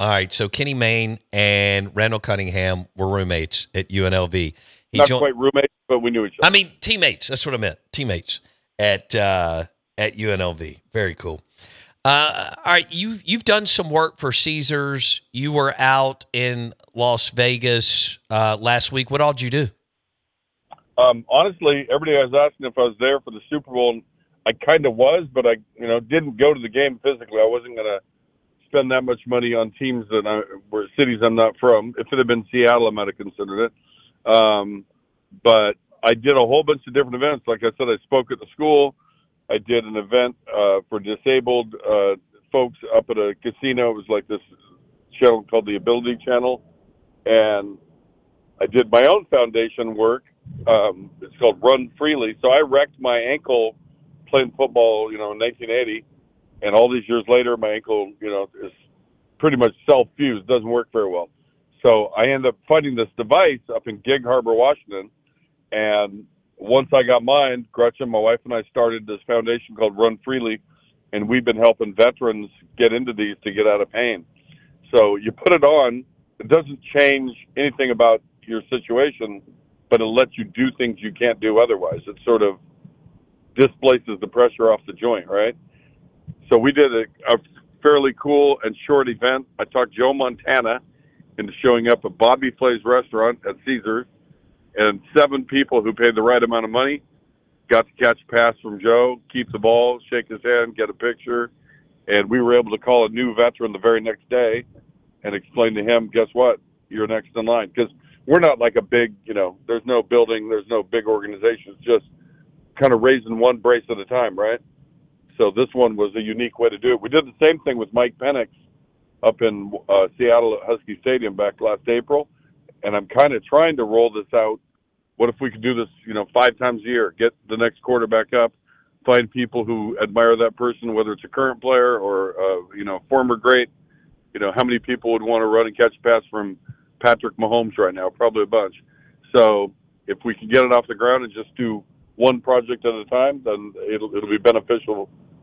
All right, so Kenny Mayne and Randall Cunningham were roommates at UNLV. He Not quite roommates, but we knew each other. I mean, teammates. That's what I meant. Teammates at uh, at UNLV. Very cool. Uh, all right, you've you've done some work for Caesars. You were out in Las Vegas uh, last week. What all did you do? Um, honestly, everybody was asking if I was there for the Super Bowl. And I kind of was, but I, you know, didn't go to the game physically. I wasn't going to spend that much money on teams that I, were cities I'm not from. If it had been Seattle, I might have considered it. Um, but I did a whole bunch of different events. Like I said, I spoke at the school. I did an event uh, for disabled uh, folks up at a casino. It was like this channel called the Ability Channel, and I did my own foundation work. Um, it's called Run Freely. So I wrecked my ankle playing football, you know, in 1980, and all these years later, my ankle, you know, is pretty much self-fused, doesn't work very well. So I ended up finding this device up in Gig Harbor, Washington, and once I got mine, Gretchen, my wife, and I started this foundation called Run Freely, and we've been helping veterans get into these to get out of pain. So you put it on, it doesn't change anything about your situation, but it lets you do things you can't do otherwise. It sort of displaces the pressure off the joint, right? So we did a, a fairly cool and short event. I talked Joe Montana into showing up at Bobby Flay's restaurant at Caesars, and seven people who paid the right amount of money got to catch a pass from Joe, keep the ball, shake his hand, get a picture, and we were able to call a new veteran the very next day and explain to him, guess what, you're next in line because we're not like a big, you know, there's no building, there's no big organization. It's just kind of raising one brace at a time, right? So this one was a unique way to do it. We did the same thing with Mike Penix up in uh, Seattle at Husky Stadium back last April, and I'm kind of trying to roll this out. What if we could do this, you know, five times a year? Get the next quarterback up, find people who admire that person, whether it's a current player or uh, you know, former great. You know, how many people would want to run and catch pass from Patrick Mahomes right now? Probably a bunch. So if we can get it off the ground and just do one project at a time, then it'll it'll be beneficial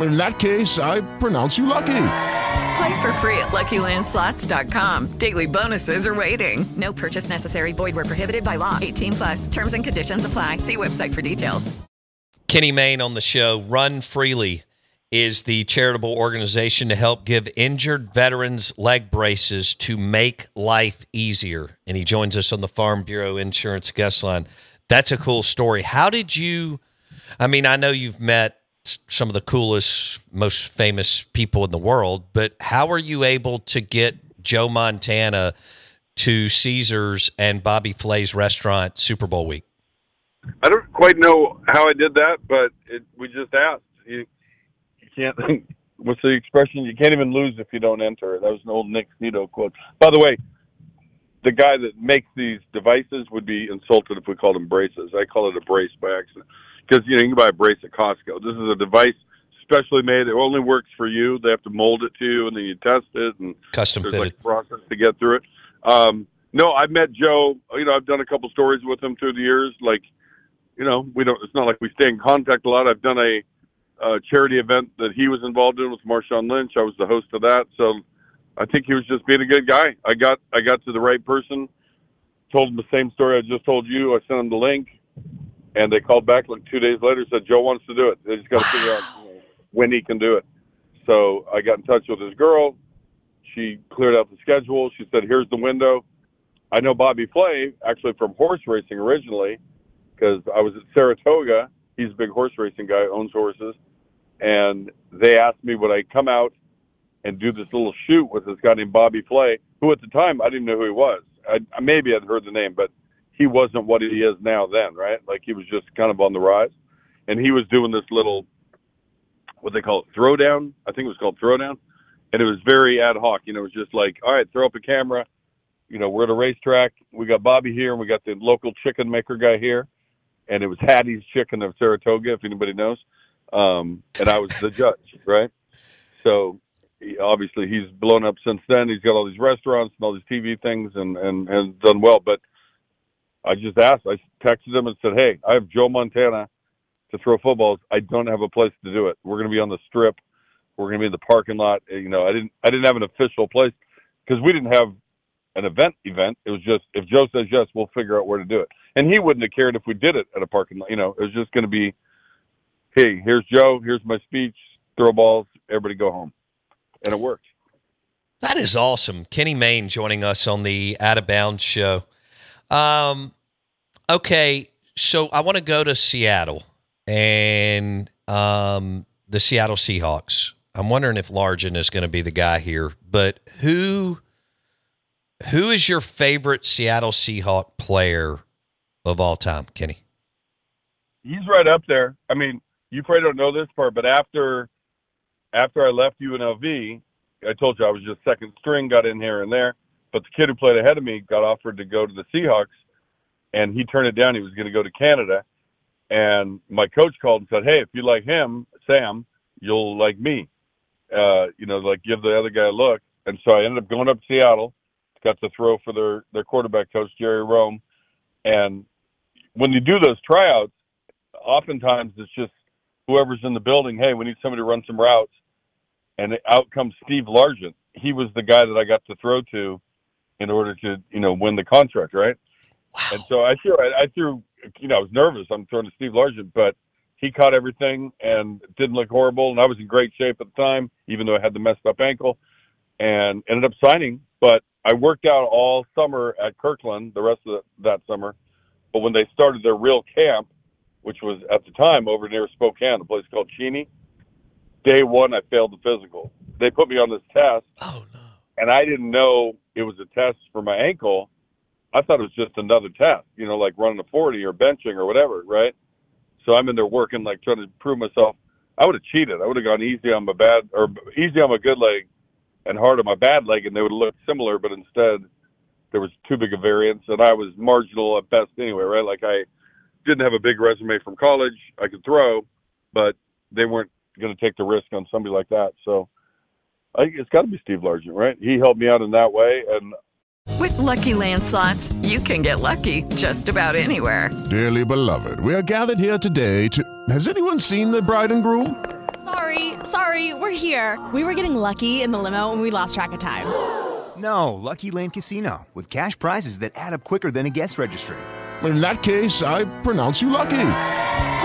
In that case, I pronounce you lucky. Play for free at LuckyLandSlots.com. Daily bonuses are waiting. No purchase necessary. Void where prohibited by law. 18 plus. Terms and conditions apply. See website for details. Kenny Mayne on the show. Run Freely is the charitable organization to help give injured veterans leg braces to make life easier. And he joins us on the Farm Bureau Insurance guest line. That's a cool story. How did you? I mean, I know you've met some of the coolest, most famous people in the world, but how are you able to get Joe Montana to Caesars and Bobby Flay's restaurant Super Bowl week? I don't quite know how I did that, but it, we just asked. You, you can't. What's the expression? You can't even lose if you don't enter. That was an old Nick Snedo quote. By the way, the guy that makes these devices would be insulted if we called them braces. I call it a brace by accident because you know you can buy a brace at Costco. This is a device specially made. It only works for you. They have to mold it to you, and then you test it, and Custom there's fitted. like a process to get through it. Um, no, I met Joe. You know, I've done a couple stories with him through the years. Like, you know, we don't. It's not like we stay in contact a lot. I've done a, uh charity event that he was involved in with Marshawn Lynch. I was the host of that, so I think he was just being a good guy. I got I got to the right person. Told him the same story I just told you. I sent him the link, and they called back like two days later. Said Joe wants to do it. They just got to figure out you know, when he can do it. So I got in touch with his girl. She cleared out the schedule. She said, "Here's the window." I know Bobby Flay actually from horse racing originally because I was at Saratoga. He's a big horse racing guy, owns horses, and they asked me would I come out and do this little shoot with this guy named Bobby Flay, who at the time I didn't know who he was. I, I maybe I'd heard the name, but he wasn't what he is now. Then, right? Like he was just kind of on the rise, and he was doing this little what they call it throwdown. I think it was called throwdown, and it was very ad hoc. You know, it was just like, all right, throw up a camera. You know, we're at a racetrack. We got Bobby here, and we got the local chicken maker guy here, and it was Hattie's Chicken of Saratoga, if anybody knows. Um, and I was the judge, right? So he, obviously he's blown up since then. He's got all these restaurants and all these TV things, and and and done well. But I just asked. I texted him and said, "Hey, I have Joe Montana to throw footballs. I don't have a place to do it. We're going to be on the strip. We're going to be in the parking lot. Eh, you know, I didn't I didn't have an official place because we didn't have an event event. It was just if Joe says yes, we'll figure out where to do it. And he wouldn't have cared if we did it at a parking lot. You know, it was just going to be, hey, here's Joe. Here's my speech. Throw balls. Everybody go home, and it worked. That is awesome. Kenny Mayne joining us on the Out of Bounds show. Um, okay, so I want to go to Seattle and um, the Seattle Seahawks. I'm wondering if Largent is going to be the guy here, but who who is your favorite Seattle Seahawk player of all time, Kenny? he's right up there. I mean, you probably don't know this part, but after after I left UNLV, I told you I was just second string, got in here and there. But the kid who played ahead of me got offered to go to the Seahawks, and he turned it down. He was going to go to Canada, and my coach called and said, "Hey, if you like him, Sam, you'll like me. Uh, you know, like give the other guy a look." And so I ended up going up to Seattle, got to throw for their their quarterback coach Jerry Rhome, and when you do those tryouts, oftentimes it's just whoever's in the building. Hey, we need somebody to run some routes, and out comes Steve Largent. He was the guy that I got to throw to in order to you know win the contract, right? And so I threw, I, I threw, you know, I was nervous. I'm throwing to Steve Largent, but he caught everything and didn't look horrible. And I was in great shape at the time, even though I had the messed up ankle, and ended up signing. But I worked out all summer at Kirkland, the rest of the, that summer. But when they started their real camp, which was at the time over near Spokane, a place called Cheney, day one I failed the physical. They put me on this test. Oh no! And I didn't know it was a test for my ankle. I thought it was just another test, you know, like running a 40 or benching or whatever, right? So I'm in there working, like trying to prove myself. I would have cheated. I would have gone easy on my bad or easy on my good leg and hard on my bad leg, and they would have looked similar. But instead, there was too big a variance, and I was marginal at best anyway, right? Like I didn't have a big resume from college. I could throw, but they weren't going to take the risk on somebody like that. So I think it's got to be Steve Largent, right? He helped me out in that way, and With Lucky Land slots, you can get lucky just about anywhere. Dearly beloved, we are gathered here today to. Has anyone seen the bride and groom? Sorry, sorry, we're here. We were getting lucky in the limo and we lost track of time. No, Lucky Land Casino, with cash prizes that add up quicker than a guest registry. In that case, I pronounce you lucky.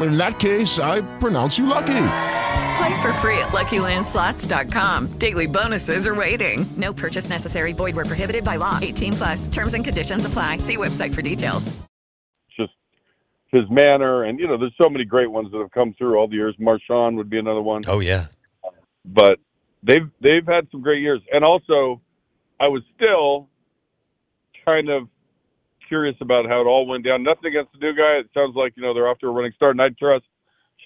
In that case, I pronounce you lucky. Play for free at LuckyLandSlots.com. Daily bonuses are waiting. No purchase necessary. Void where prohibited by law. 18 plus. Terms and conditions apply. See website for details. just his manner, and you know, there's so many great ones that have come through all the years. Marshawn would be another one. Oh yeah. but they've they've had some great years. And also, I was still kind of curious about how it all went down. Nothing against the new guy. It sounds like you know they're off to a running start. And I trust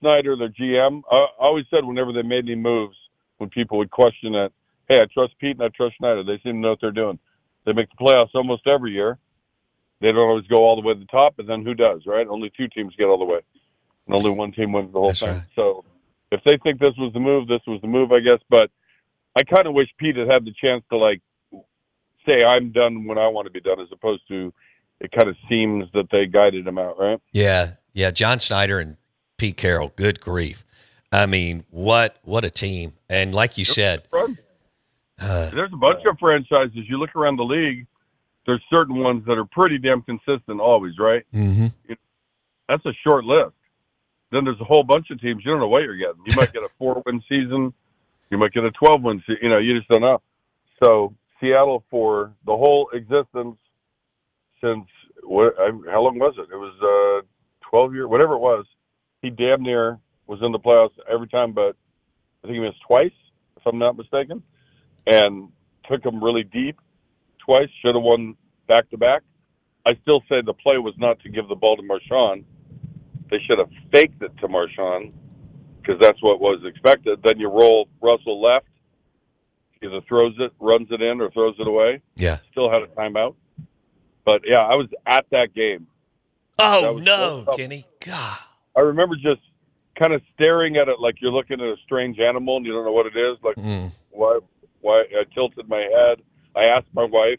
Schneider, their GM. I, I always said whenever they made any moves, when people would question it, hey, I trust Pete and I trust Schneider. They seem to know what they're doing. They make the playoffs almost every year. They don't always go all the way to the top, but then who does, right? Only two teams get all the way, and only one team wins the whole That's thing. right. So if they think this was the move, this was the move, I guess. But I kind of wish Pete had had the chance to like say I'm done when I want to be done, as opposed to it kind of seems that they guided him out, right? Yeah, yeah. John Schneider and Pete Carroll. Good grief. I mean, what what a team! And like you said, uh, There's a bunch of franchises. You look around the league, there's certain ones that are pretty damn consistent always, right? mhm. That's a short list. Then there's a whole bunch of teams you don't know what you're getting. You might get a four win season, you might get a 12 win season. You know, you just don't know. So Seattle for the whole existence since what? I, how long was it? It was uh 12 years, whatever it was. He damn near was in the playoffs every time, but I think he missed twice, if I'm not mistaken, and took him really deep twice. Should have won back to back. I still say the play was not to give the ball to Marshawn. They should have faked it to Marshawn because that's what was expected. Then you roll Russell left, either throws it, runs it in, or throws it away. yeah. Still had a timeout. But yeah, I was at that game. Oh was no, so. Kenny. God. I remember just kind of staring at it like you're looking at a strange animal and you don't know what it is. Like Mm. why? Why? I tilted my head. I asked my wife,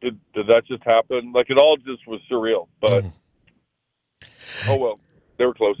"Did did that just happen?" Like it all just was surreal. But Mm. oh well, they were close.